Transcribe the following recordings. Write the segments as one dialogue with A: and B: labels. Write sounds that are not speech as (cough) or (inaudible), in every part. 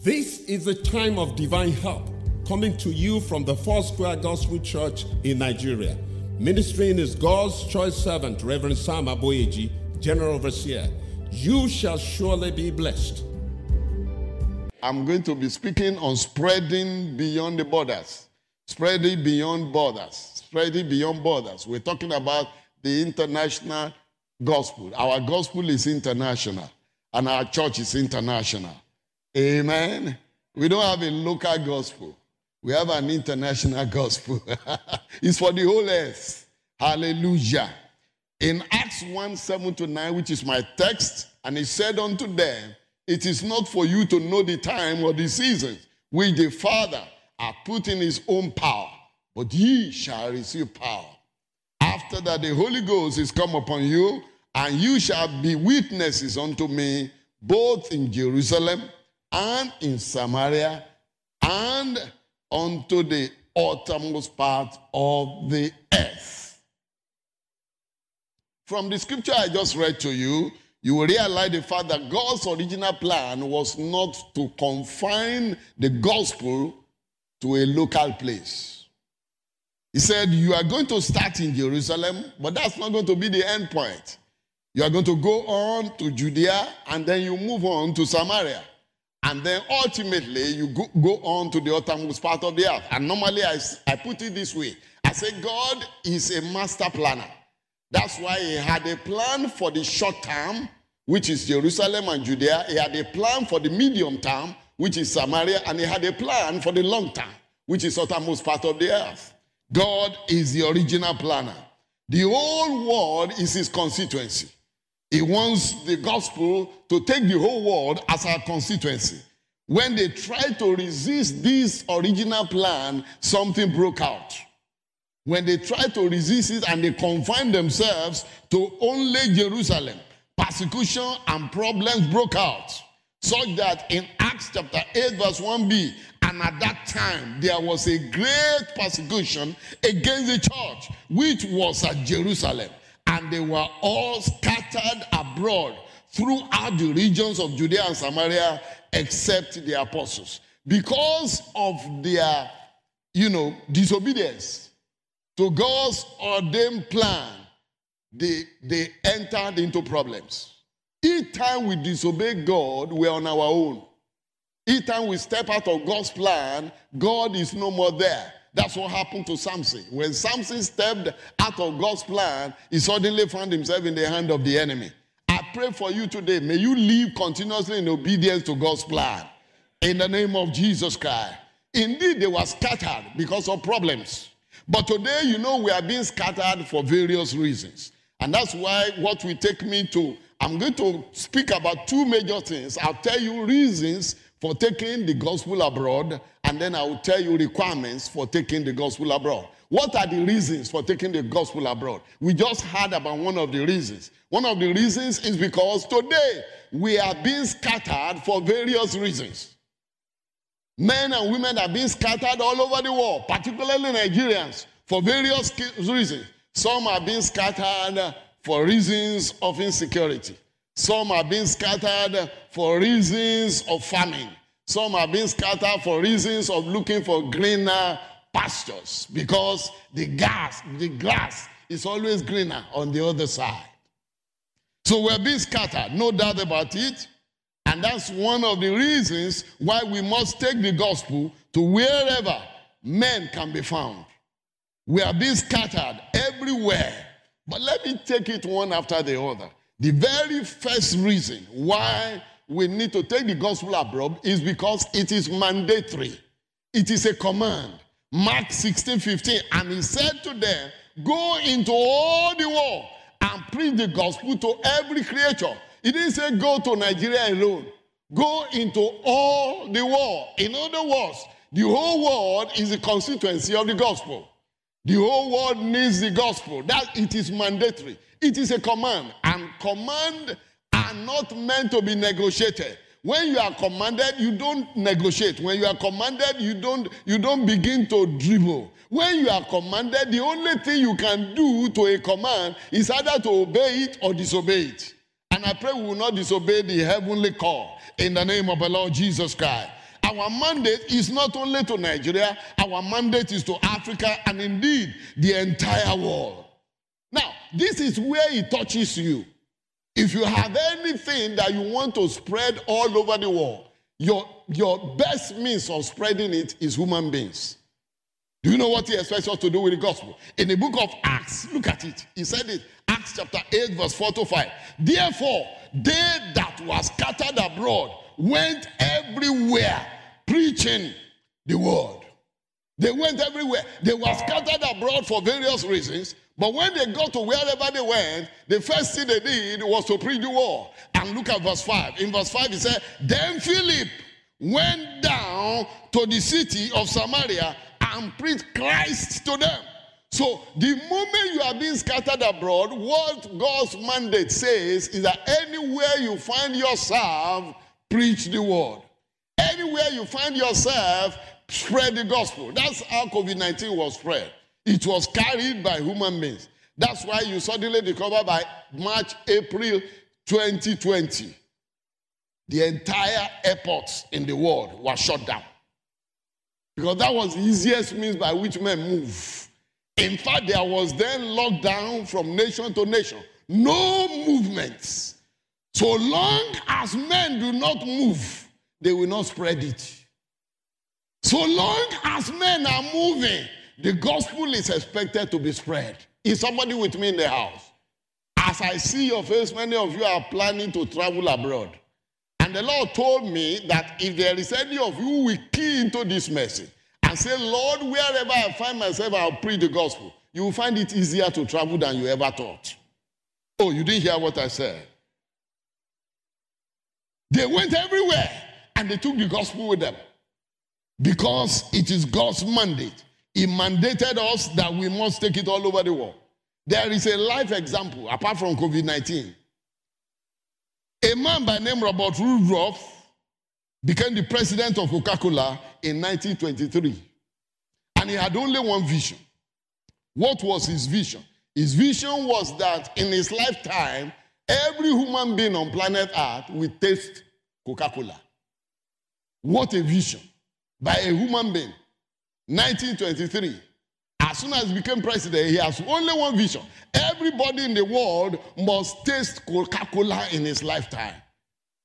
A: This is a time of divine help coming to you from the Four Square Gospel Church in Nigeria. Ministering is God's choice servant, Reverend Sam Aboyeji, General Overseer. You shall surely be blessed.
B: I'm going to be speaking on spreading beyond the borders. Spreading beyond borders. Spreading beyond borders. We're talking about the international gospel. Our gospel is international, and our church is international. Amen. We don't have a local gospel. We have an international gospel. (laughs) it's for the whole earth. Hallelujah. In Acts 1 7 to 9, which is my text, and he said unto them, It is not for you to know the time or the seasons which the Father hath put in his own power, but ye shall receive power. After that, the Holy Ghost is come upon you, and you shall be witnesses unto me both in Jerusalem and in Samaria and unto the uttermost part of the earth. From the scripture I just read to you, you will realize the fact that God's original plan was not to confine the gospel to a local place. He said, You are going to start in Jerusalem, but that's not going to be the end point. You are going to go on to Judea and then you move on to Samaria. And then ultimately, you go, go on to the uttermost part of the earth. And normally, I, I put it this way I say, God is a master planner. That's why He had a plan for the short term, which is Jerusalem and Judea. He had a plan for the medium term, which is Samaria. And He had a plan for the long term, which is uttermost part of the earth. God is the original planner. The whole world is His constituency. He wants the gospel to take the whole world as our constituency. When they tried to resist this original plan, something broke out. When they tried to resist it and they confined themselves to only Jerusalem, persecution and problems broke out. Such that in Acts chapter 8, verse 1b, and at that time there was a great persecution against the church, which was at Jerusalem and they were all scattered abroad throughout the regions of Judea and Samaria except the apostles. Because of their you know disobedience to God's ordained plan they they entered into problems. Each time we disobey God we're on our own. Each time we step out of God's plan God is no more there that's what happened to Samson. When Samson stepped out of God's plan, he suddenly found himself in the hand of the enemy. I pray for you today. May you live continuously in obedience to God's plan. In the name of Jesus Christ. Indeed, they were scattered because of problems. But today, you know, we are being scattered for various reasons. And that's why what will take me to, I'm going to speak about two major things. I'll tell you reasons for taking the gospel abroad, and then I will tell you requirements for taking the gospel abroad. What are the reasons for taking the gospel abroad? We just heard about one of the reasons. One of the reasons is because today we are being scattered for various reasons. Men and women are being scattered all over the world, particularly Nigerians, for various reasons. Some are being scattered for reasons of insecurity. Some are being scattered for reasons of famine. Some are being scattered for reasons of looking for greener pastures because the gas, the grass is always greener on the other side. So we're being scattered, no doubt about it. And that's one of the reasons why we must take the gospel to wherever men can be found. We are being scattered everywhere. But let me take it one after the other. The very first reason why we need to take the gospel abroad is because it is mandatory. It is a command. Mark 16, 15. And he said to them, Go into all the world and preach the gospel to every creature. He didn't say go to Nigeria alone. Go into all the world. In other words, the whole world is the constituency of the gospel. The whole world needs the gospel. That it is mandatory. It is a command, and command are not meant to be negotiated. When you are commanded, you don't negotiate. When you are commanded, you don't you don't begin to dribble. When you are commanded, the only thing you can do to a command is either to obey it or disobey it. And I pray we will not disobey the heavenly call in the name of the Lord Jesus Christ. our mandate is not only to Nigeria, our mandate is to Africa and indeed the entire world. Now, this is where it touches you. If you have anything that you want to spread all over the world, your, your best means of spreading it is human beings. Do you know what he expects us to do with the gospel? In the book of Acts, look at it. He said it, Acts chapter 8, verse 4 to 5. Therefore, they that were scattered abroad went everywhere preaching the word. They went everywhere. They were scattered abroad for various reasons, but when they got to wherever they went, the first thing they did was to preach the word. And look at verse 5. In verse 5, he said, Then Philip went down to the city of Samaria and preached Christ to them. So, the moment you are being scattered abroad, what God's mandate says is that anywhere you find yourself, preach the word. Anywhere you find yourself, spread the gospel. That's how COVID 19 was spread. It was carried by human beings. That's why you suddenly discover by March, April 2020, the entire airports in the world were shut down. Because that was the easiest means by which men move. In fact, there was then lockdown from nation to nation. No movements. So long as men do not move, they will not spread it. So long as men are moving, the gospel is expected to be spread. Is somebody with me in the house? As I see your face, many of you are planning to travel abroad. And the Lord told me that if there is any of you who will key into this message and say, Lord, wherever I find myself, I'll preach the gospel, you will find it easier to travel than you ever thought. Oh, you didn't hear what I said. They went everywhere and they took the gospel with them because it is God's mandate. He mandated us that we must take it all over the world. There is a life example apart from COVID 19 a man by name Robert Rudolph became the president of Coca Cola in 1923. And he had only one vision. What was his vision? His vision was that in his lifetime, every human being on planet Earth will taste Coca Cola. What a vision by a human being. 1923. As soon as he became president, he has only one vision. Everybody in the world must taste Coca Cola in his lifetime.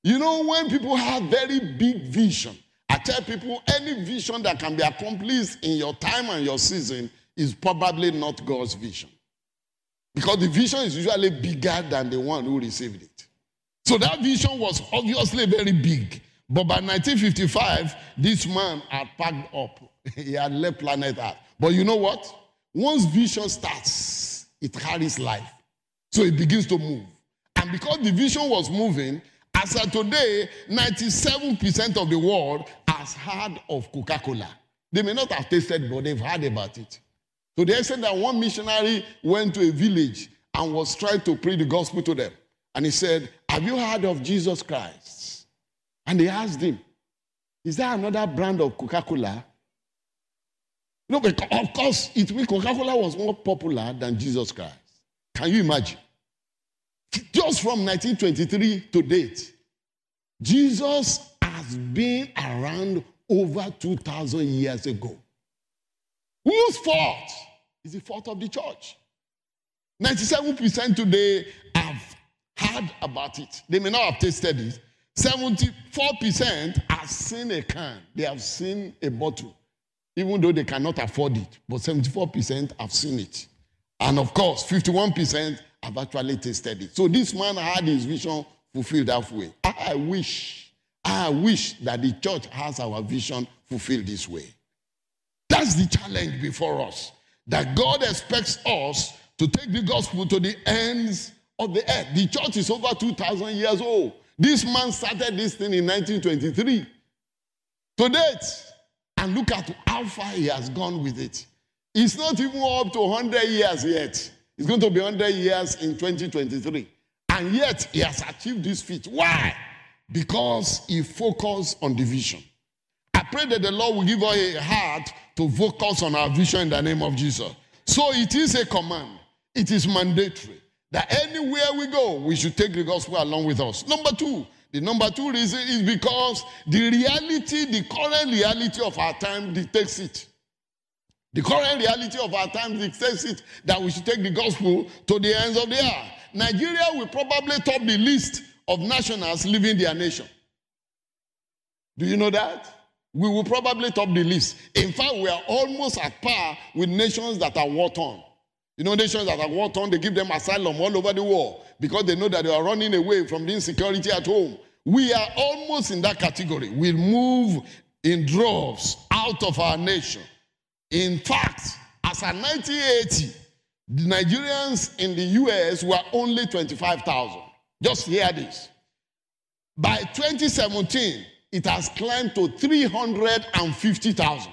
B: You know, when people have very big vision, I tell people any vision that can be accomplished in your time and your season is probably not God's vision. Because the vision is usually bigger than the one who received it. So that vision was obviously very big. But by 1955, this man had packed up. (laughs) he had left planet Earth. But you know what? Once vision starts, it carries life. So it begins to move. And because the vision was moving, as of today, 97% of the world has heard of Coca Cola. They may not have tasted, but they've heard about it. So they said that one missionary went to a village and was trying to preach the gospel to them. And he said, Have you heard of Jesus Christ? And they asked him, Is there another brand of Coca Cola? No, but of course, it Coca Cola was more popular than Jesus Christ. Can you imagine? Just from 1923 to date, Jesus has been around over 2,000 years ago. Whose fault? Is the fault of the church. 97% today have heard about it. They may not have tasted it. 74% have seen a can, they have seen a bottle even though they cannot afford it. But 74% have seen it. And of course, 51% have actually tasted it. So this man had his vision fulfilled that way. I wish, I wish that the church has our vision fulfilled this way. That's the challenge before us. That God expects us to take the gospel to the ends of the earth. The church is over 2,000 years old. This man started this thing in 1923. To date, and look at how far he has gone with it. It's not even up to 100 years yet. It's going to be 100 years in 2023. And yet he has achieved this feat. Why? Because he focused on the vision. I pray that the Lord will give us a heart to focus on our vision in the name of Jesus. So it is a command, it is mandatory that anywhere we go, we should take the gospel along with us. Number two, The number two reason is because the reality, the current reality of our time dictates it. The current reality of our time dictates it that we should take the gospel to the ends of the earth. Nigeria will probably top the list of nationals leaving their nation. Do you know that? We will probably top the list. In fact, we are almost at par with nations that are war torn. You know, nations that are war torn, they give them asylum all over the world because they know that they are running away from the insecurity at home. We are almost in that category. We move in droves out of our nation. In fact, as of 1980, the Nigerians in the US were only 25,000. Just hear this. By 2017, it has climbed to 350,000.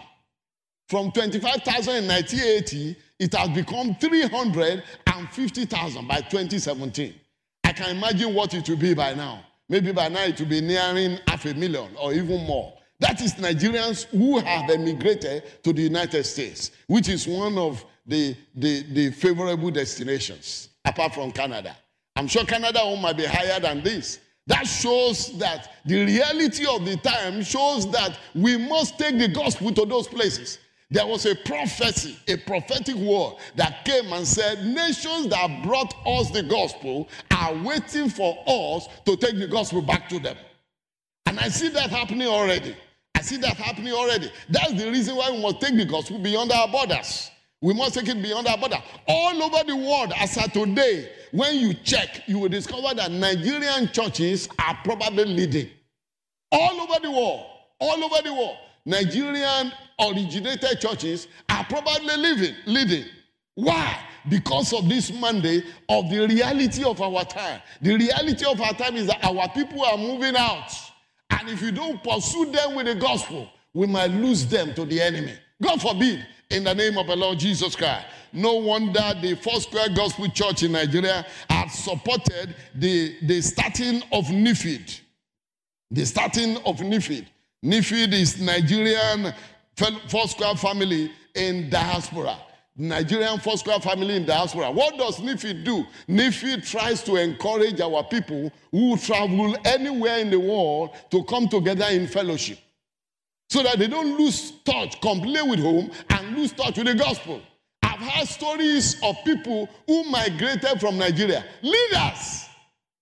B: From 25,000 in 1980, it has become 350,000 by 2017. I can imagine what it will be by now. Maybe by now it will be nearing half a million or even more. That is Nigerians who have emigrated to the United States, which is one of the, the, the favorable destinations, apart from Canada. I'm sure Canada might be higher than this. That shows that the reality of the time shows that we must take the gospel to those places. There was a prophecy, a prophetic word that came and said, Nations that brought us the gospel are waiting for us to take the gospel back to them. And I see that happening already. I see that happening already. That's the reason why we must take the gospel beyond our borders. We must take it beyond our border. All over the world, as of today, when you check, you will discover that Nigerian churches are probably leading. All over the world, all over the world, Nigerian originated churches are probably living, leading. Why? Because of this mandate of the reality of our time. The reality of our time is that our people are moving out. And if you don't pursue them with the gospel, we might lose them to the enemy. God forbid, in the name of the Lord Jesus Christ. No wonder the Foursquare Gospel Church in Nigeria has supported the, the starting of NIFID. The starting of NIFID. NIFID is Nigerian Foursquare family in diaspora. Nigerian Foursquare family in diaspora. What does NIFID do? NIFID tries to encourage our people who travel anywhere in the world to come together in fellowship so that they don't lose touch, completely with home, and lose touch with the gospel. I've heard stories of people who migrated from Nigeria, leaders.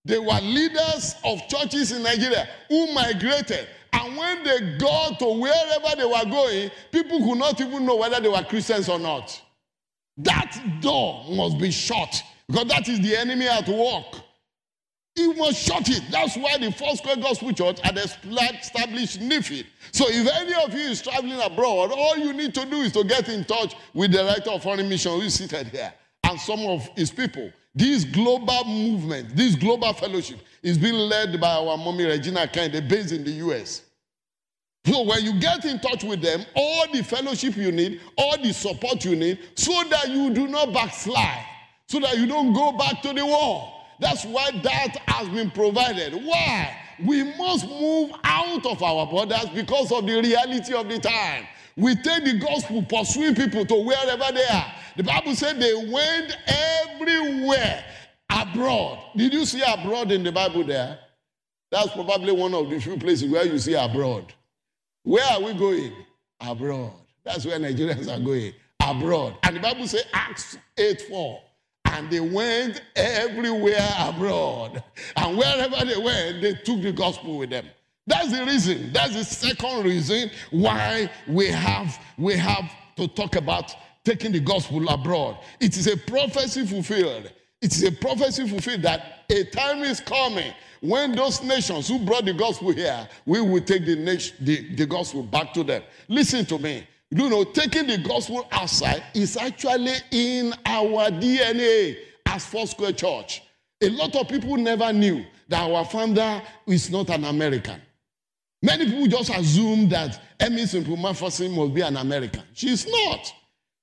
B: They were leaders of churches in Nigeria who migrated. And when they got to wherever they were going, people could not even know whether they were Christians or not. That door must be shut because that is the enemy at work. He must shut it. That's why the Foursquare Gospel Church had established NIFID. So if any of you is traveling abroad, all you need to do is to get in touch with the director of foreign mission who is seated here and some of his people. This global movement, this global fellowship is being led by our mommy Regina Kende, based in the US. So when you get in touch with them, all the fellowship you need, all the support you need, so that you do not backslide, so that you don't go back to the wall. That's why that has been provided. Why? We must move out of our borders because of the reality of the time. We take the gospel, pursuing people to wherever they are. The Bible said they went everywhere abroad. Did you see abroad in the Bible there? That's probably one of the few places where you see abroad. Where are we going? Abroad. That's where Nigerians are going. Abroad. And the Bible says Acts 8 4 and they went everywhere abroad. And wherever they went, they took the gospel with them. That's the reason. That's the second reason why we have, we have to talk about taking the gospel abroad. It is a prophecy fulfilled. It is a prophecy fulfilled that a time is coming when those nations who brought the gospel here, we will take the, nation, the, the gospel back to them. Listen to me. You know, taking the gospel outside is actually in our DNA as Foursquare Church. A lot of people never knew that our founder is not an American. Many people just assume that Aimee Semple McPherson must be an American. She's not.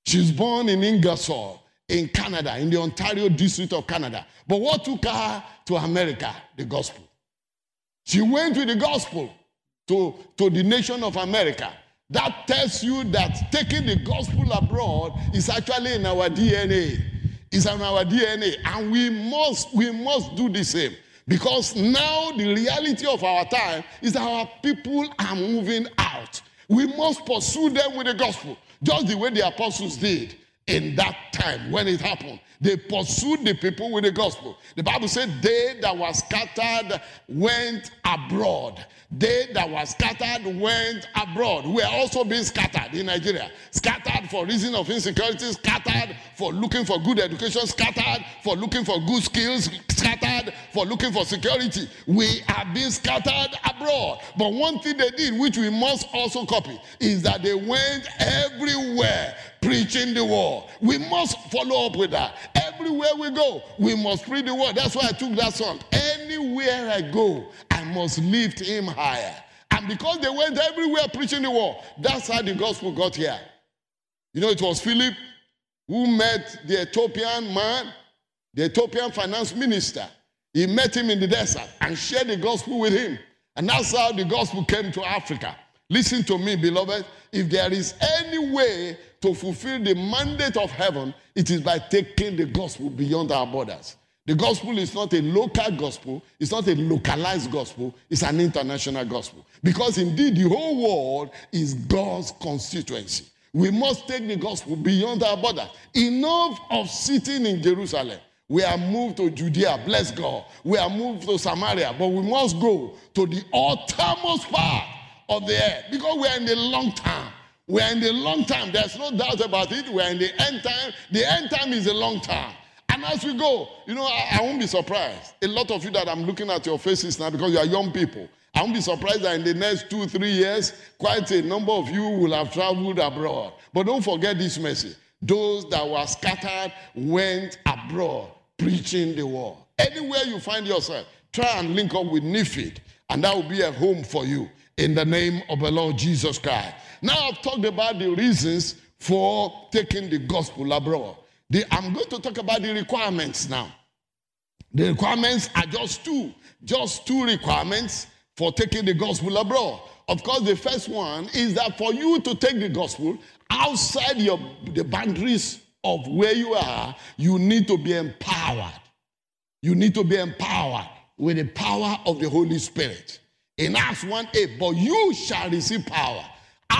B: She's born in Ingersoll, in Canada, in the Ontario district of Canada. But what took her to America? The gospel. She went with the gospel to, to the nation of America. That tells you that taking the gospel abroad is actually in our DNA. It's in our DNA. And we must, we must do the same. Because now the reality of our time is that our people are moving out. We must pursue them with the gospel, just the way the apostles did in that time when it happened. They pursued the people with the gospel. The Bible said, They that were scattered went abroad. They that were scattered went abroad. We are also being scattered in Nigeria. Scattered for reason of insecurity, scattered for looking for good education, scattered for looking for good skills, scattered for looking for security. We are being scattered abroad. But one thing they did, which we must also copy, is that they went everywhere preaching the word. We must follow up with that. Everywhere we go, we must preach the word. That's why I took that song. Anywhere I go, I must lift him higher. And because they went everywhere preaching the word, that's how the gospel got here. You know, it was Philip who met the Ethiopian man, the Ethiopian finance minister. He met him in the desert and shared the gospel with him. And that's how the gospel came to Africa. Listen to me, beloved. If there is any way to fulfill the mandate of heaven, it is by taking the gospel beyond our borders. The gospel is not a local gospel, it's not a localized gospel, it's an international gospel. Because indeed, the whole world is God's constituency. We must take the gospel beyond our borders. Enough of sitting in Jerusalem. We are moved to Judea, bless God. We are moved to Samaria, but we must go to the uttermost part of the earth because we are in the long time. We are in the long time. There's no doubt about it. We are in the end time. The end time is a long time. And as we go, you know, I, I, won't be surprised. A lot of you that I'm looking at your faces now because you are young people. I won't be surprised that in the next two, three years, quite a number of you will have traveled abroad. But don't forget this message. Those that were scattered went abroad preaching the word. Anywhere you find yourself, try and link up with Nifid, and that will be a home for you in the name of the Lord Jesus Christ. Now I've talked about the reasons for taking the gospel abroad. The, I'm going to talk about the requirements now. The requirements are just two, just two requirements for taking the gospel abroad. Of course, the first one is that for you to take the gospel outside your, the boundaries of where you are, you need to be empowered. You need to be empowered with the power of the Holy Spirit. In Acts 1 8, but you shall receive power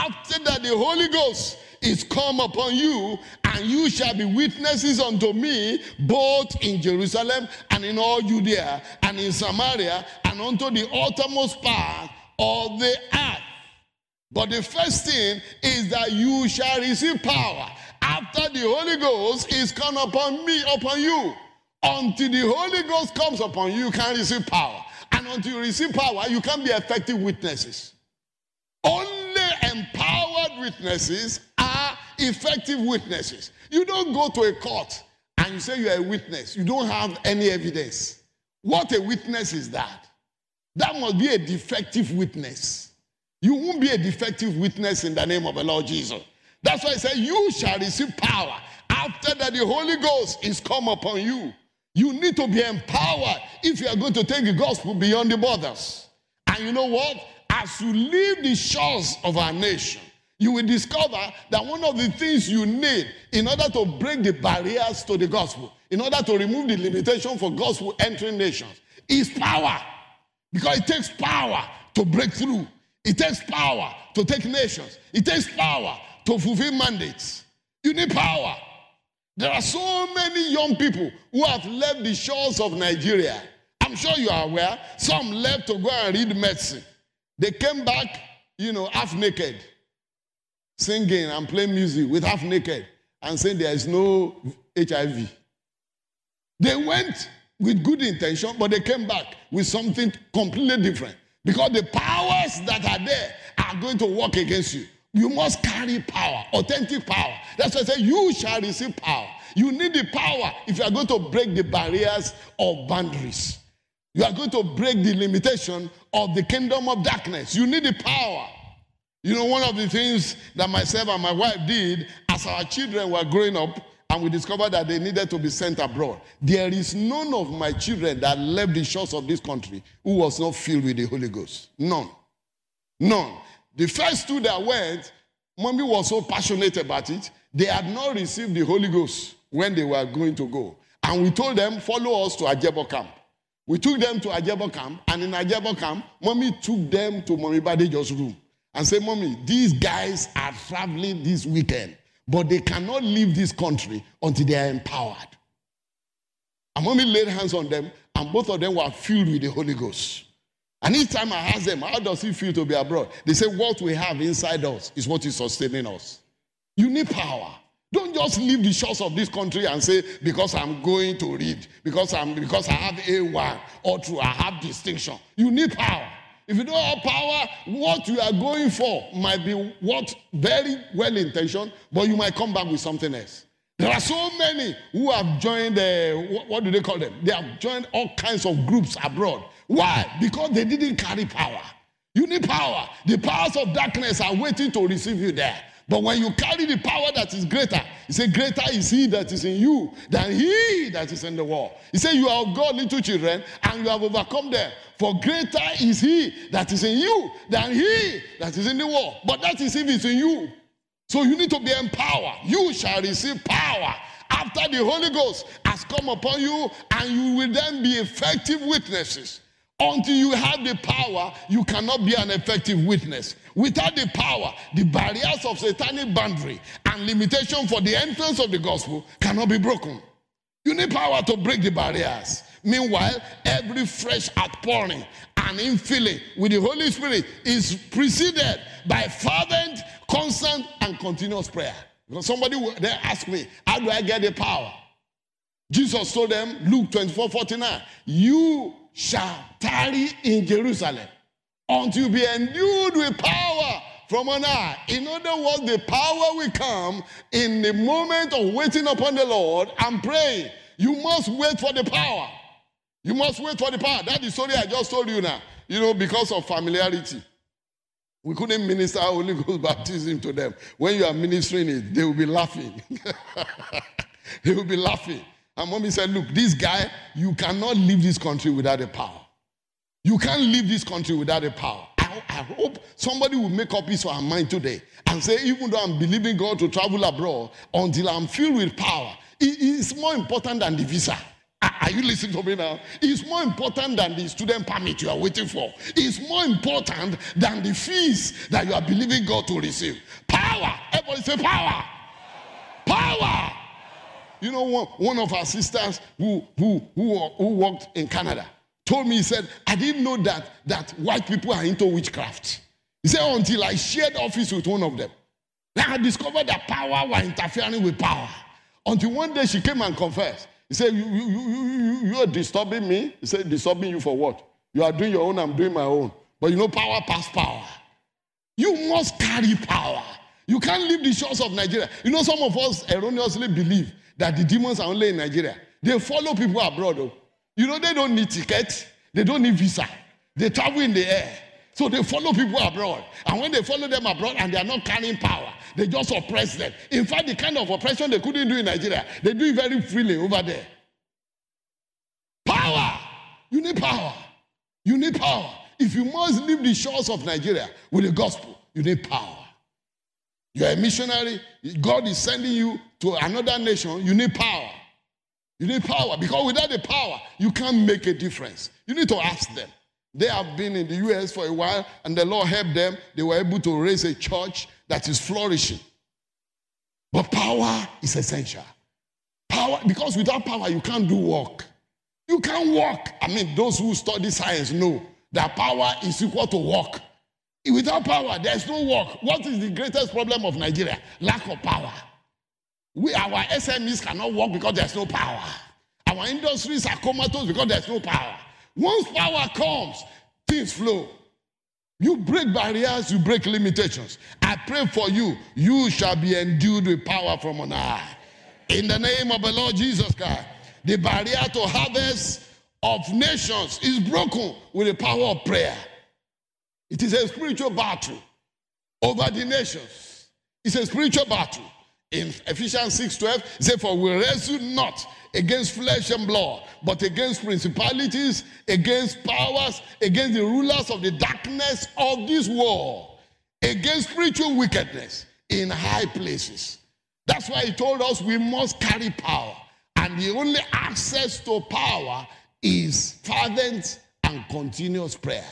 B: after that, the Holy Ghost is come upon you, and you shall be witnesses unto me both in Jerusalem and in all Judea and in Samaria and unto the uttermost part of the earth. But the first thing is that you shall receive power after the Holy Ghost is come upon me, upon you. Until the Holy Ghost comes upon you, you can receive power. Until you receive power, you can't be effective witnesses. Only empowered witnesses are effective witnesses. You don't go to a court and you say you are a witness. You don't have any evidence. What a witness is that? That must be a defective witness. You won't be a defective witness in the name of the Lord Jesus. That's why I say you shall receive power after that the Holy Ghost is come upon you. You need to be empowered if you are going to take the gospel beyond the borders. And you know what? as you leave the shores of our nation, you will discover that one of the things you need in order to break the barriers to the gospel, in order to remove the limitation for gospel entering nations, is power. Because it takes power to break through, it takes power to take nations, it takes power to fulfill mandates. You need power. There are so many young people who have left the shores of Nigeria. I'm sure you are aware. Some left to go and read medicine. They came back, you know, half naked, singing and playing music with half naked and saying there is no HIV. They went with good intention, but they came back with something completely different. Because the powers that are there are going to work against you. You must carry power, authentic power. That's why I say you shall receive power. You need the power if you are going to break the barriers of boundaries. You are going to break the limitation of the kingdom of darkness. You need the power. You know, one of the things that myself and my wife did as our children were growing up, and we discovered that they needed to be sent abroad. There is none of my children that left the shores of this country who was not filled with the Holy Ghost. None. None. The first two that went, mommy was so passionate about it, they had not received the Holy Ghost when they were going to go. And we told them, follow us to Ajebo camp. We took them to Ajebo camp, and in Ajebo camp, mommy took them to mommy Badejo's room and said, Mommy, these guys are traveling this weekend, but they cannot leave this country until they are empowered. And mommy laid hands on them, and both of them were filled with the Holy Ghost. And each time I ask them, How does it feel to be abroad? They say, What we have inside us is what is sustaining us. You need power. Don't just leave the shores of this country and say, because I'm going to read, because I'm because I have A1 or true, I have distinction. You need power. If you don't have power, what you are going for might be what very well intentioned, but you might come back with something else. There are so many who have joined, uh, what, do they call them? They have joined all kinds of groups abroad. Why? Because they didn't carry power. You need power. The powers of darkness are waiting to receive you there. But when you carry the power that is greater, he said, Greater is he that is in you than he that is in the world. He said, You are God, little children, and you have overcome them. For greater is he that is in you than he that is in the world. But that is if it's in you. So you need to be empowered. You shall receive power after the Holy Ghost has come upon you, and you will then be effective witnesses. Until you have the power, you cannot be an effective witness. Without the power, the barriers of satanic boundary and limitation for the entrance of the gospel cannot be broken. You need power to break the barriers. Meanwhile, every fresh outpouring and infilling with the Holy Spirit is preceded by fervent, constant, and continuous prayer. Because somebody they asked me, How do I get the power? Jesus told them, Luke 24 49, You shall tarry in Jerusalem until you be endued with power from on high. In other words, the power will come in the moment of waiting upon the Lord and praying. You must wait for the power. You must wait for the power. That's the story I just told you now. You know, because of familiarity. We couldn't minister Holy Ghost (laughs) baptism to them. When you are ministering it, they will be laughing. (laughs) they will be laughing. And mommy said, Look, this guy, you cannot leave this country without a power. You can't leave this country without a power. I, I hope somebody will make up his or her mind today and say, even though I'm believing God to travel abroad, until I'm filled with power, it is more important than the visa. Are you listening to me now? It's more important than the student permit you are waiting for. It's more important than the fees that you are believing God to receive. Power. Everybody say power. Power. You know, one, of our sisters who, who, who, who worked in Canada told me, he said, I didn't know that, that white people are into witchcraft. He said, until I shared office with one of them. Then I discovered that power were interfering with power. Until one day she came and confessed. He said, you, you, you, you, are disturbing me. He said, disturbing you for what? You are doing your own, I'm doing my own. But you know, power past power. You must carry power. You can't leave the shores of Nigeria. You know, some of us erroneously believe that the demons are only in Nigeria. They follow people abroad. Though. You know, they don't need tickets. they don't need visa. They travel in the air. So they follow people abroad. And when they follow them abroad and they are not carrying power, they just oppress them. In fact, the kind of oppression they couldn't do in Nigeria, they do it very freely over there. Power. You need power. You need power. If you must leave the shores of Nigeria with the gospel, you need power. You're a missionary. God is sending you to another nation. You need power. You need power because without the power, you can't make a difference. You need to ask them. They have been in the US for a while, and the Lord helped them. They were able to raise a church that is flourishing. But power is essential. Power, because without power, you can't do work. You can't work. I mean, those who study science know that power is equal to work. Without power, there's no work. What is the greatest problem of Nigeria? Lack of power. We, our SMEs cannot work because there's no power. Our industries are comatose because there's no power. Once power comes, things flow. You break barriers, you break limitations. I pray for you, you shall be endued with power from on high. In the name of the Lord Jesus Christ, the barrier to harvest of nations is broken with the power of prayer. It is a spiritual battle over the nations. It's a spiritual battle. In Ephesians 6 12, it says, For we wrestle not against flesh and blood, but against principalities, against powers, against the rulers of the darkness of this world, against spiritual wickedness in high places. That's why he told us we must carry power. And the only access to power is fervent and continuous prayer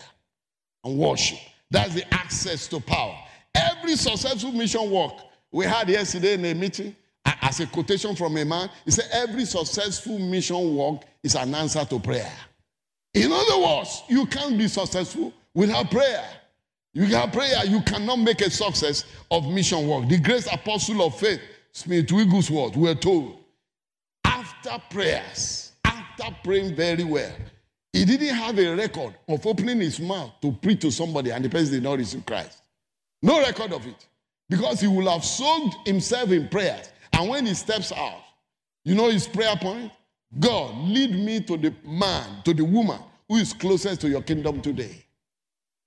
B: and worship. That's the access to power. Every successful mission work we had yesterday in a meeting, as a quotation from a man, he said, Every successful mission work is an answer to prayer. In other words, you can't be successful without prayer. You have prayer, you cannot make a success of mission work. The great apostle of faith, Smith Wigglesworth, were told after prayers, after praying very well, he didn't have a record of opening his mouth to preach to somebody and the person did not receive Christ. No record of it. Because he will have soaked himself in prayers. And when he steps out, you know his prayer point? God, lead me to the man, to the woman who is closest to your kingdom today.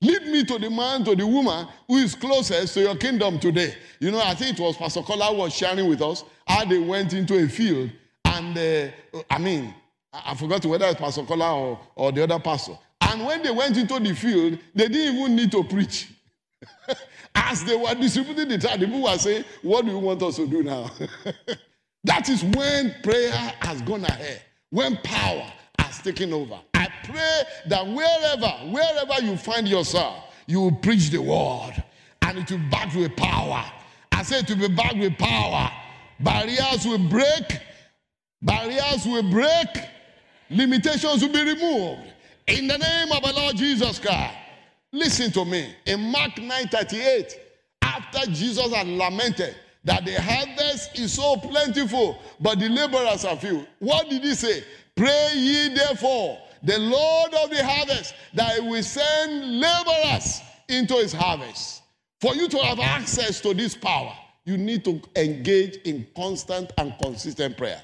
B: Lead me to the man, to the woman who is closest to your kingdom today. You know, I think it was Pastor Kola was sharing with us how they went into a field and, uh, I mean, I forgot whether it's Pastor Kola or, or the other pastor. And when they went into the field, they didn't even need to preach. (laughs) As they were distributing the time, the people were saying, What do you want us to do now? (laughs) that is when prayer has gone ahead, when power has taken over. I pray that wherever, wherever you find yourself, you will preach the word and it will be backed with power. I said to be backed with power. Barriers will break, barriers will break, limitations will be removed. In the name of the Lord Jesus Christ. Listen to me. In Mark 9:38, after Jesus had lamented that the harvest is so plentiful, but the laborers are few, what did he say? Pray ye therefore the Lord of the harvest that he will send laborers into his harvest. For you to have access to this power, you need to engage in constant and consistent prayer.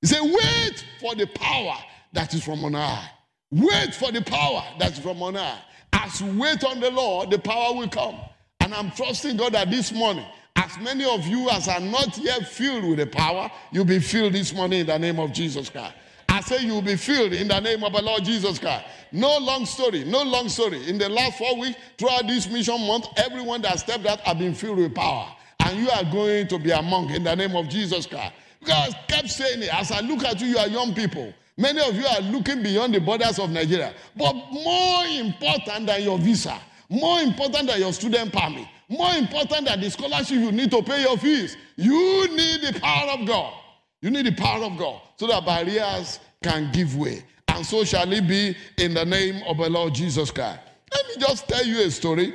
B: He said, Wait for the power that is from on high. Wait for the power that is from on high. As you wait on the Lord, the power will come. And I'm trusting God that this morning, as many of you as are not yet filled with the power, you'll be filled this morning in the name of Jesus Christ. I say you will be filled in the name of the Lord Jesus Christ. No long story, no long story. In the last four weeks, throughout this mission month, everyone that stepped out have been filled with power. And you are going to be among in the name of Jesus Christ. I kept saying it, as I look at you, you are young people. Many of you are looking beyond the borders of Nigeria. But more important than your visa, more important than your student permit, more important than the scholarship you need to pay your fees, you need the power of God. You need the power of God so that barriers can give way. And so shall it be in the name of the Lord Jesus Christ. Let me just tell you a story.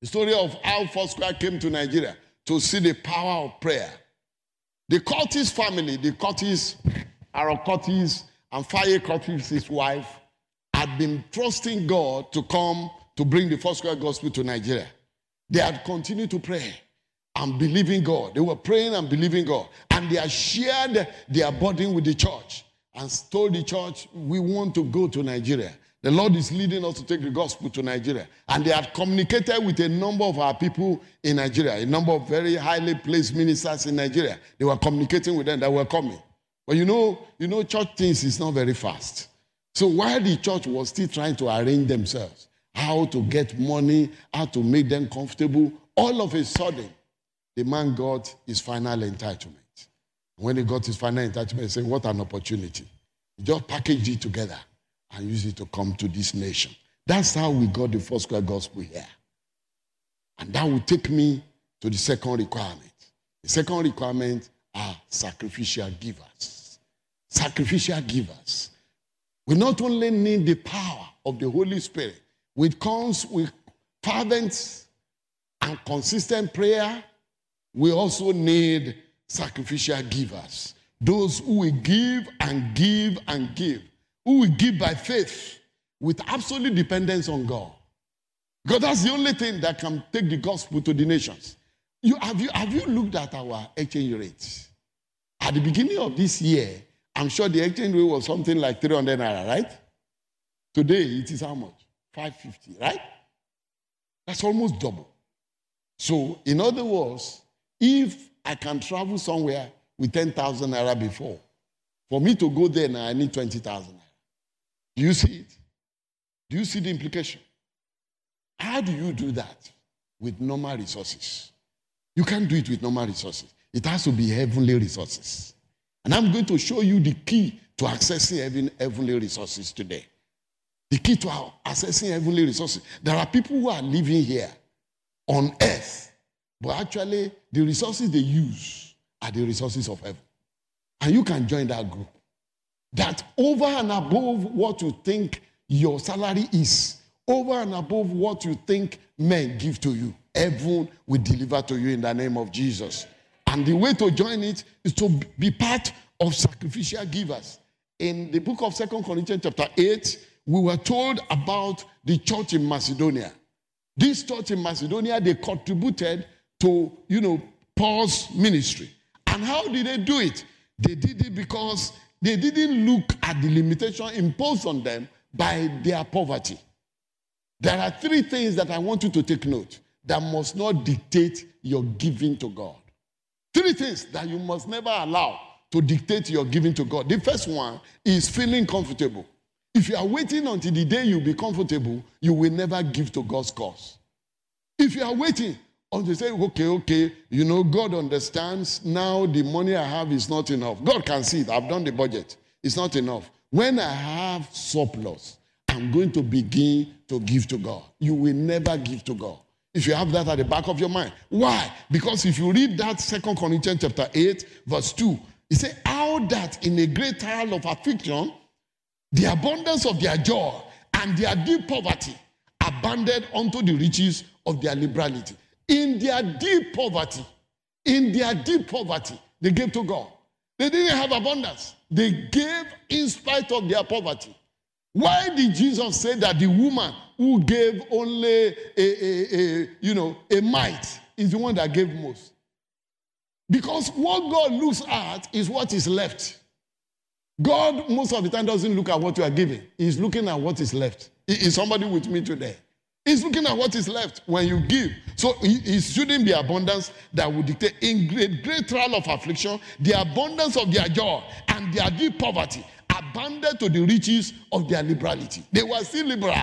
B: The story of how Foursquare came to Nigeria to see the power of prayer. The Curtis family, the Curtis, Curtis, and Faye his wife, had been trusting God to come to bring the Foursquare gospel to Nigeria. They had continued to pray and believing God. They were praying and believing God. And they had shared their burden with the church and told the church, We want to go to Nigeria. The Lord is leading us to take the gospel to Nigeria. And they had communicated with a number of our people in Nigeria, a number of very highly placed ministers in Nigeria. They were communicating with them that were coming. But you know, you know, church things is not very fast. So while the church was still trying to arrange themselves, how to get money, how to make them comfortable, all of a sudden, the man got his final entitlement. When he got his final entitlement, he said, What an opportunity. Just packaged it together and used it to come to this nation. That's how we got the Foursquare gospel here. And that will take me to the second requirement. The second requirement are sacrificial givers. Sacrificial givers. We not only need the power of the Holy Spirit, which comes with fervent and consistent prayer we also need sacrificial givers. Those who will give and give and give, who will give by faith with absolute dependence on God. Because that's the only thing that can take the gospel to the nations. You, have, you, have you looked at our exchange rates? At the beginning of this year, I'm sure the exchange rate was something like 300 naira, right? Today, it is how much? 550, right? That's almost double. So, in other words, if I can travel somewhere with 10,000 naira before, for me to go there now, I need 20,000 naira. Do you see it? Do you see the implication? How do you do that with normal resources? You can't do it with normal resources. It has to be heavenly resources. And I'm going to show you the key to accessing heaven, heavenly resources today. The key to accessing heavenly resources. There are people who are living here on earth, but actually the resources they use are the resources of heaven. And you can join that group. That over and above what you think your salary is, over and above what you think men give to you, heaven will deliver to you in the name of Jesus. And the way to join it is to be part of sacrificial givers. In the book of Second Corinthians, chapter 8, we were told about the church in Macedonia. This church in Macedonia, they contributed to, you know, Paul's ministry. And how did they do it? They did it because they didn't look at the limitation imposed on them by their poverty. There are three things that I want you to take note that must not dictate your giving to God. Three things that you must never allow to dictate your giving to God. The first one is feeling comfortable. If you are waiting until the day you be comfortable, you will never give to God's cause. If you are waiting until you say, okay, okay, you know, God understands. Now the money I have is not enough. God can see it. I've done the budget. It's not enough. When I have surplus, I'm going to begin to give to God. You will never give to God. If you have that at the back of your mind. Why? Because if you read that Second Corinthians chapter 8, verse 2, it says, How that in a great trial of affliction, the abundance of their joy and their deep poverty abounded unto the riches of their liberality. In their deep poverty, in their deep poverty, they gave to God. They didn't have abundance. They gave in spite of their poverty. Why did Jesus say that the woman who gave only a, a, a, you know a mite is the one that gave most? Because what God looks at is what is left. God, most of the time, doesn't look at what you are giving. He's looking at what is left. Is somebody with me today? He's looking at what is left when you give. So it shouldn't be abundance that will dictate. In great, great trial of affliction, the abundance of their joy and their deep poverty abounded to the riches of their liberality. They were still liberal.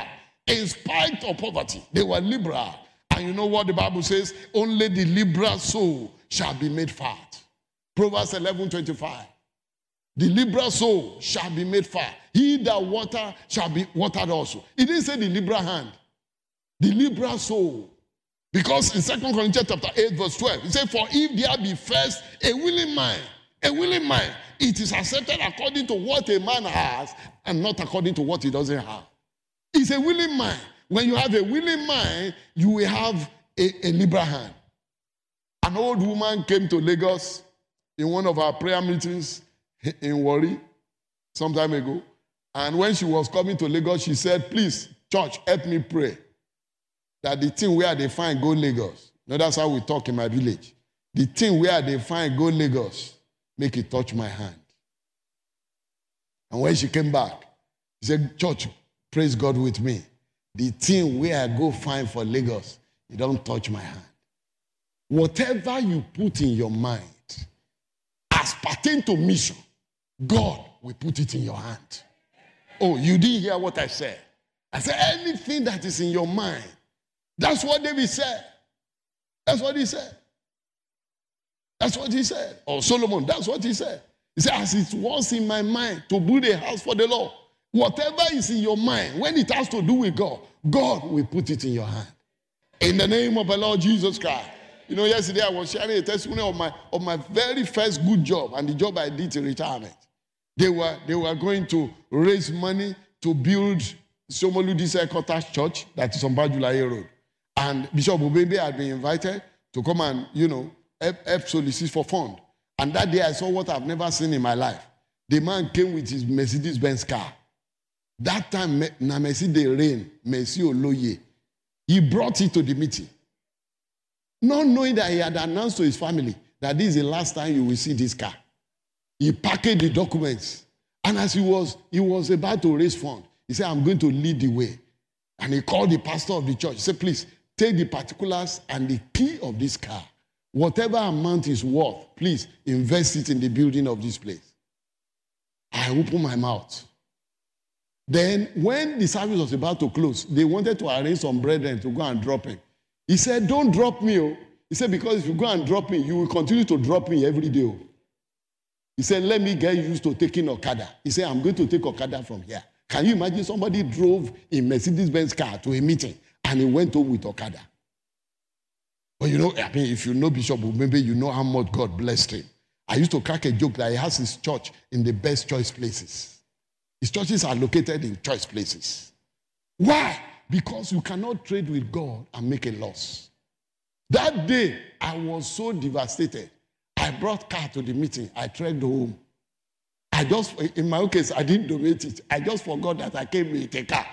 B: In spite of poverty, they were liberal. And you know what the Bible says? Only the liberal soul shall be made fat. Proverbs 11 25. The liberal soul shall be made fat. He that water shall be watered also. He didn't say the liberal hand, the liberal soul. Because in Second Corinthians chapter 8, verse 12, he said, For if there be first a willing mind, a willing mind, it is accepted according to what a man has and not according to what he doesn't have. It's a willing mind. When you have a willing mind, you will have a, a liberal hand. An old woman came to Lagos in one of our prayer meetings in Warri some time ago. And when she was coming to Lagos, she said, Please, church, help me pray that the thing where they find go Lagos. No, that's how we talk in my village. The thing where they find go Lagos, make it touch my hand. And when she came back, she said, Church, praise God with me. The thing where I go find for Lagos, it don't touch my hand. Whatever you put in your mind as pertain to mission, God will put it in your hand. Oh, you didn't hear what I said. I said, anything that is in your mind. That's what David said. That's what he said. That's what he said. Or Solomon, that's what he said. He said, as it was in my mind to build a house for the Lord, whatever is in your mind, when it has to do with God, God will put it in your hand. In the name of the Lord Jesus Christ. You know, yesterday I was sharing a testimony of my of my very first good job and the job I did in retirement. They were, they were going to raise money to build Shomolu Dise Cottage Church that is on Bajulaye Road. And Bishop Ubebe had been invited to come and, you know, help solicit for fund. And that day I saw what I've never seen in my life. The man came with his Mercedes Benz car. That time, na Mercedes rain, Mercy Oloye. He brought it to the meeting. Not knowing that he had announced to his family that this is the last time you will see this car. He packaged the documents. And as he was, he was about to raise fund, he said, I'm going to lead the way. And he called the pastor of the church. He said, please take the particulars and the key of this car. Whatever amount is worth, please invest it in the building of this place. I opened my mouth. Then, when the service was about to close, they wanted to arrange some brethren to go and drop him. He said, Don't drop me. Oh. He said, Because if you go and drop me, you will continue to drop me every day. Oh. He said, Let me get used to taking Okada. He said, I'm going to take Okada from here. Can you imagine somebody drove a Mercedes Benz car to a meeting and he went home with Okada? But you know, I mean, if you know Bishop, maybe you know how much God blessed him. I used to crack a joke that he has his church in the best choice places. His churches are located in choice places. Why? Because you cannot trade with God and make a loss. That day, I was so devastated. I brought car to the meeting. I trekked home. I just, in my own case, I didn't donate it. I just forgot that I came with a car.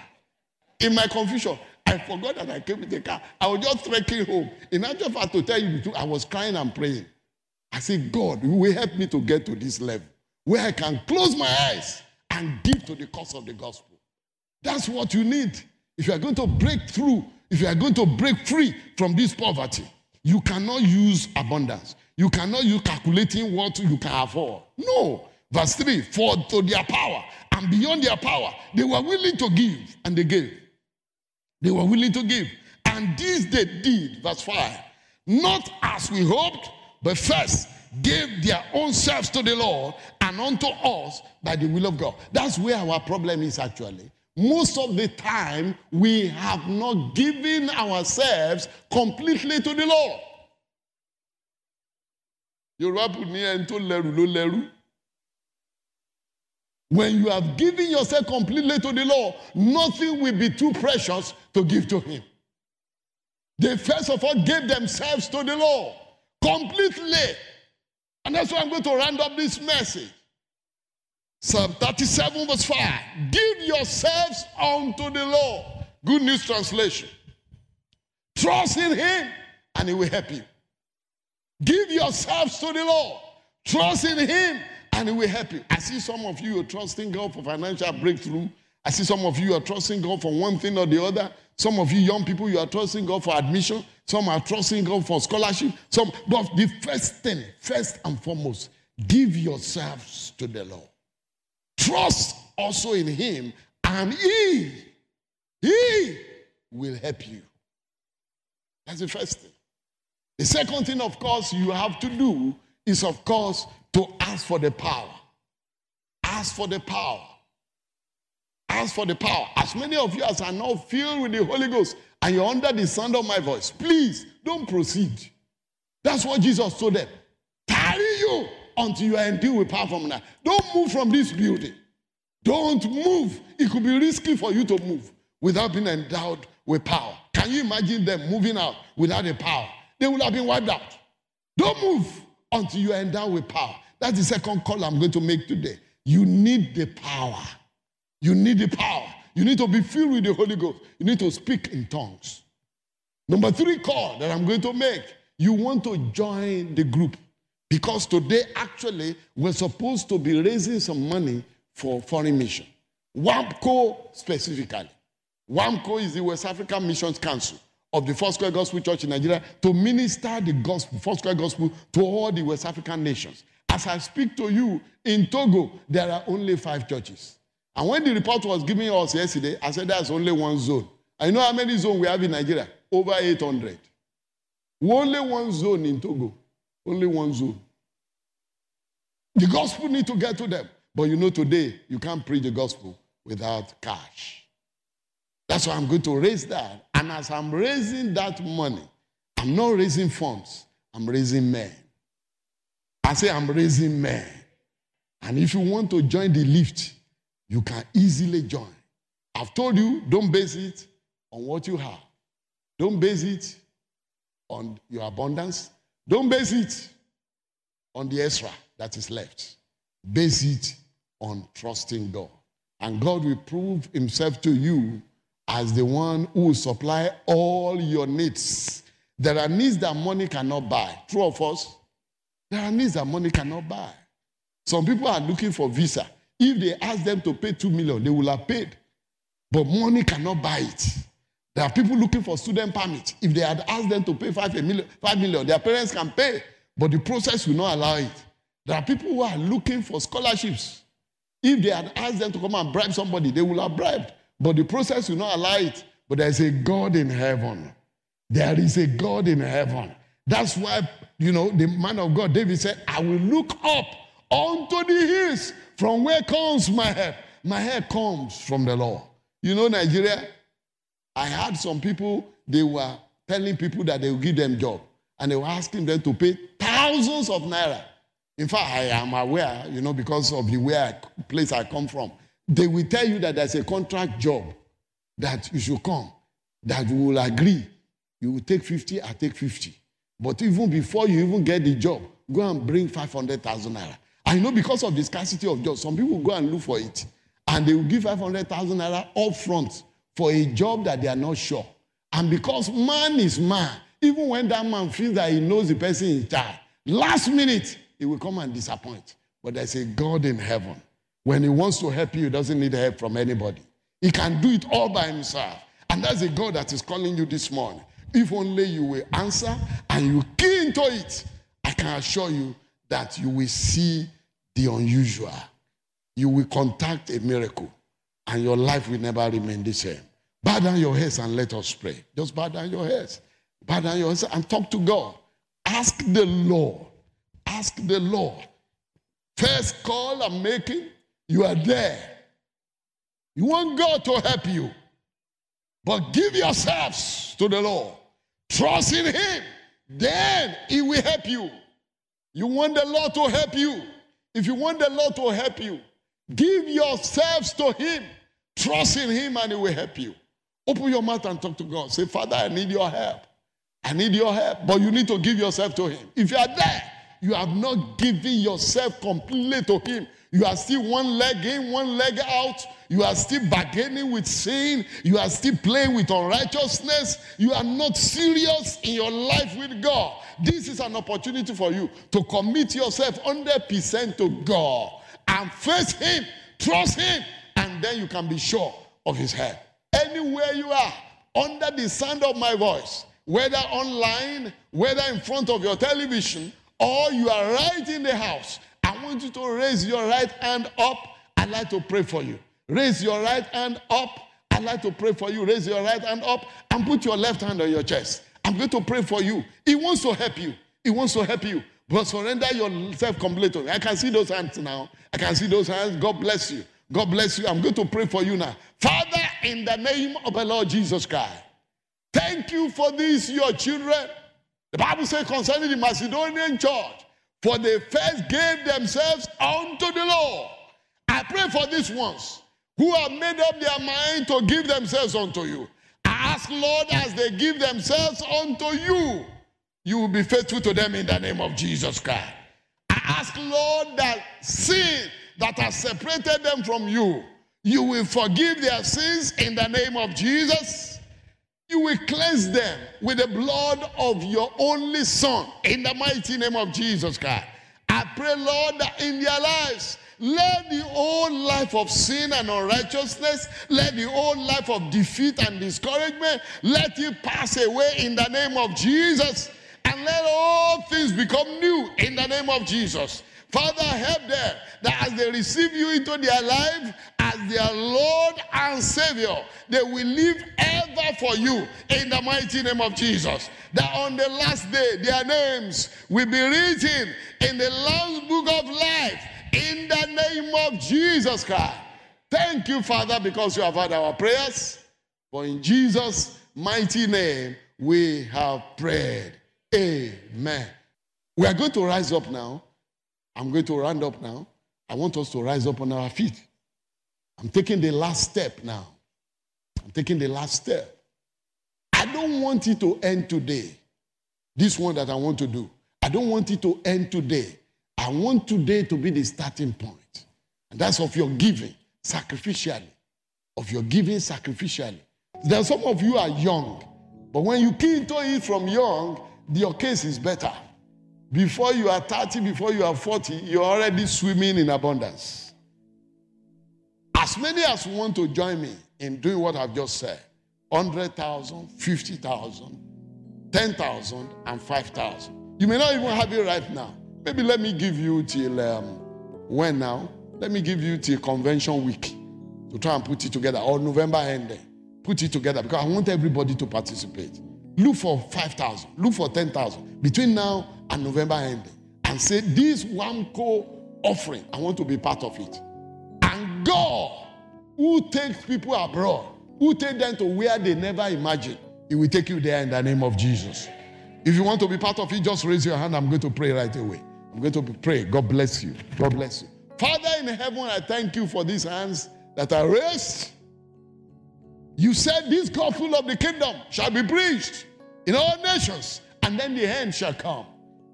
B: In my confusion, I forgot that I came with a car. I was just trekking home. In actual fact, to tell you the truth, I was crying and praying. I said, God, you will help me to get to this level where I can close my eyes and give to the cause of the gospel. That's what you need. If you are going to break through, if you are going to break free from this poverty, you cannot use abundance. You cannot use calculating what you can afford. No. Verse 3 For to their power and beyond their power, they were willing to give, and they gave. They were willing to give. And this they did, verse 5, not as we hoped, but first gave their own selves to the Lord and unto us by the will of God. That's where our problem is actually. Most of the time, we have not given ourselves completely to the Lord. When you have given yourself completely to the Lord, nothing will be too precious to give to Him. They first of all gave themselves to the Lord completely. And that's why I'm going to round up this message. Psalm 37, verse 5. Give yourselves unto the Lord. Good News Translation. Trust in Him, and He will help you. Give yourselves to the Lord. Trust in Him, and He will help you. I see some of you are trusting God for financial breakthrough. I see some of you are trusting God for one thing or the other. Some of you young people, you are trusting God for admission. Some are trusting God for scholarship. Some, but the first thing, first and foremost, give yourselves to the Lord. Trust also in Him, and He, He will help you. That's the first thing. The second thing, of course, you have to do is, of course, to ask for the power. Ask for the power. Ask for the power. As many of you as are now filled with the Holy Ghost and you're under the sound of my voice, please don't proceed. That's what Jesus told them. Tarry you until you are endued with power from now. Don't move from this building. Don't move. It could be risky for you to move without being endowed with power. Can you imagine them moving out without the power? They would have been wiped out. Don't move until you are endowed with power. That's the second call I'm going to make today. You need the power. You need the power. You need to be filled with the Holy Ghost. You need to speak in tongues. Number three call that I'm going to make you want to join the group. Because today, actually, we're supposed to be raising some money for foreign mission. WAMCO specifically. WAMCO is the West African Missions Council of the Foursquare Gospel Church in Nigeria to minister the gospel, Foursquare Gospel to all the West African nations. As I speak to you, in Togo, there are only five churches. And when the report was given to us yesterday, I said there's only one zone. I know how many zones we have in Nigeria? Over 800. Only one zone in Togo. Only one zone. The gospel need to get to them. But you know, today, you can't preach the gospel without cash. That's why I'm going to raise that. And as I'm raising that money, I'm not raising funds, I'm raising men. I say I'm raising men. And if you want to join the lift, you can easily join. I've told you, don't base it on what you have. Don't base it on your abundance. Don't base it on the extra that is left. Base it on trusting God. And God will prove himself to you as the one who will supply all your needs. There are needs that money cannot buy. True of us? There are needs that money cannot buy. Some people are looking for visa. If they ask them to pay 2 million, they will have paid. But money cannot buy it. There are people looking for student permit. If they had asked them to pay 5 million, 5 million, their parents can pay, but the process will not allow it. There are people who are looking for scholarships. If they had asked them to come and bribe somebody, they will have bribed, but the process will not allow it. But there is a God in heaven. There is a God in heaven. That's why, you know, the man of God, David said, I will look up unto the hills. From where comes my help? My help comes from the Lord. You know, Nigeria, I had some people, they were telling people that they will give them job. And they were asking them to pay thousands of naira. In fact, I am aware, you know, because of the where place I come from. They will tell you that there's a contract job that you should come, that you will agree. You will take 50, I take 50. But even before you even get the job, go and bring 500,000 naira. I know because of the scarcity of jobs, some people go and look for it. And they will give 500,000 naira up front for a job that they are not sure. And because man is man, even when that man feels that he knows the person in charge, last minute, he will come and disappoint. But there's a God in heaven. When he wants to help you, he doesn't need help from anybody. He can do it all by himself. And that's a God that is calling you this morning. If only you will answer and you key into it, I can assure you that you will see the unusual. You will contact a miracle, and your life will never remain the same. Bow down your heads and let us pray. Just bow down your heads. Bow down your heads and talk to God. Ask the Lord. Ask the Lord. First call I'm making, you are there. You want God to help you. But give yourselves to the Lord. Trust in Him. Then He will help you. You want the Lord to help you. If you want the Lord to help you, give yourselves to Him. Trust in Him and He will help you. Open your mouth and talk to God. Say, Father, I need your help. I need your help. But you need to give yourself to Him. If you are there, you have not given yourself completely to Him. You are still one leg in, one leg out. You are still bargaining with sin. You are still playing with unrighteousness. You are not serious in your life with God. This is an opportunity for you to commit yourself 100% to God and face Him, trust Him, and then you can be sure of His help. Anywhere you are, under the sound of my voice, whether online, whether in front of your television, or you are right in the house, I want you to raise your right hand up. I'd like to pray for you. Raise your right hand up. I'd like to pray for you. Raise your right hand up and put your left hand on your chest. I'm going to pray for you. He wants to help you. He wants to help you. But surrender yourself completely. I can see those hands now. I can see those hands. God bless you. God bless you. I'm going to pray for you now. Father, in the name of the Lord Jesus Christ, thank you for these, your children. The Bible says concerning the Macedonian church, for they first gave themselves unto the Lord. I pray for these ones who have made up their mind to give themselves unto you. I ask, Lord, as they give themselves unto you, you will be faithful to them in the name of Jesus Christ. I ask, Lord, that sin that has separated them from you, you will forgive their sins in the name of Jesus. You will cleanse them with the blood of your only Son in the mighty name of Jesus Christ. I pray, Lord, that in their lives, let the old life of sin and unrighteousness, let the old life of defeat and discouragement, let it pass away in the name of Jesus. And let all things become new in the name of Jesus. Father, help them that as they receive you into their life as their Lord and Savior, they will live ever for you in the mighty name of Jesus. That on the last day, their names will be written in the Lamb's book of life in the name of Jesus Christ. Thank you, Father, because you have heard our prayers. For in Jesus' mighty name, we have prayed. Amen. We are going to rise up now. I'm going to round up now. I want us to rise up on our feet. I'm taking the last step now. I'm taking the last step. I don't want it to end today. This one that I want to do. I don't want it to end today. I want today to be the starting point. And that's of your giving sacrificially. Of your giving sacrificially. There some of you are young, but when you key into it from young, your case is better. Before you are 30, before you are 40, you're already swimming in abundance. As many as want to join me in doing what I've just said 100,000, 50,000, 10,000, and 5,000. You may not even have it right now. Maybe let me give you till um, when now? Let me give you till convention week to try and put it together, or November ending. Put it together because I want everybody to participate. Look for 5,000, look for 10,000 between now and November ending. And say, This WAMCO offering. I want to be part of it. And God, who takes people abroad, who take them to where they never imagined, He will take you there in the name of Jesus. If you want to be part of it, just raise your hand. I'm going to pray right away. I'm going to pray. God bless you. God bless you. Father in heaven, I thank you for these hands that are raised. You said this gospel of the kingdom shall be preached in all nations, and then the end shall come.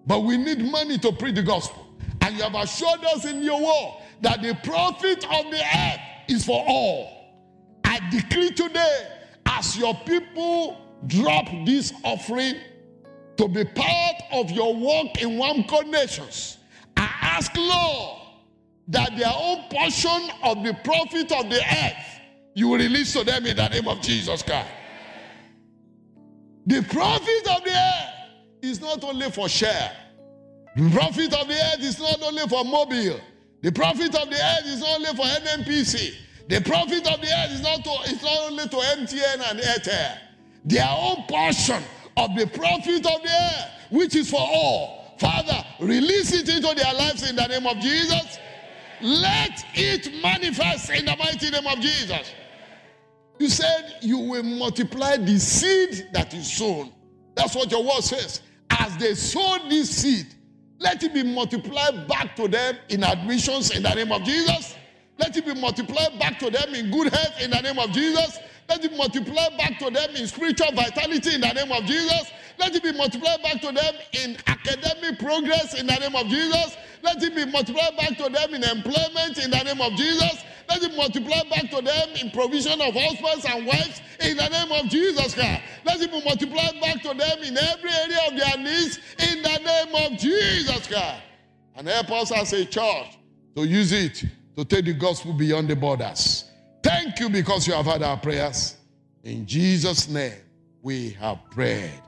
B: But we need money to preach the gospel. And you have assured us in your word that the profit of the earth is for all. I decree today, as your people drop this offering to be part of your work in one nations, I ask, Lord, that their own portion of the profit of the earth you will release to them in the name of Jesus Christ. The profit of the earth is not only for Shell. The profit of the earth is not only for Mobil. The profit of the earth is only for NNPC. The profit of the earth is not, to, it's not only to MTN and Airtel. Their own portion of the profit of the earth, which is for all. Father, release it into their lives in the name of Jesus. Let it manifest in the mighty name of Jesus. You said you will multiply the seed that is sown. That's what your word says. As they sow this seed, let it be multiplied back to them in admissions in the name of Jesus. Let it be multiplied back to them in good health in the name of Jesus. Let it multiply back to them in spiritual vitality in the name of Jesus. Let it be multiplied back to them in academic progress in the name of Jesus. Let it be multiplied back to them in employment in the name of Jesus. Let it multiply back to them in provision of husbands and wives in the name of Jesus Christ. Let it be multiplied back to them in every area of their needs in the name of Jesus Christ. And help us as a church to use it to take the gospel beyond the borders. Thank you because you have heard our prayers. In Jesus' name, we have prayed.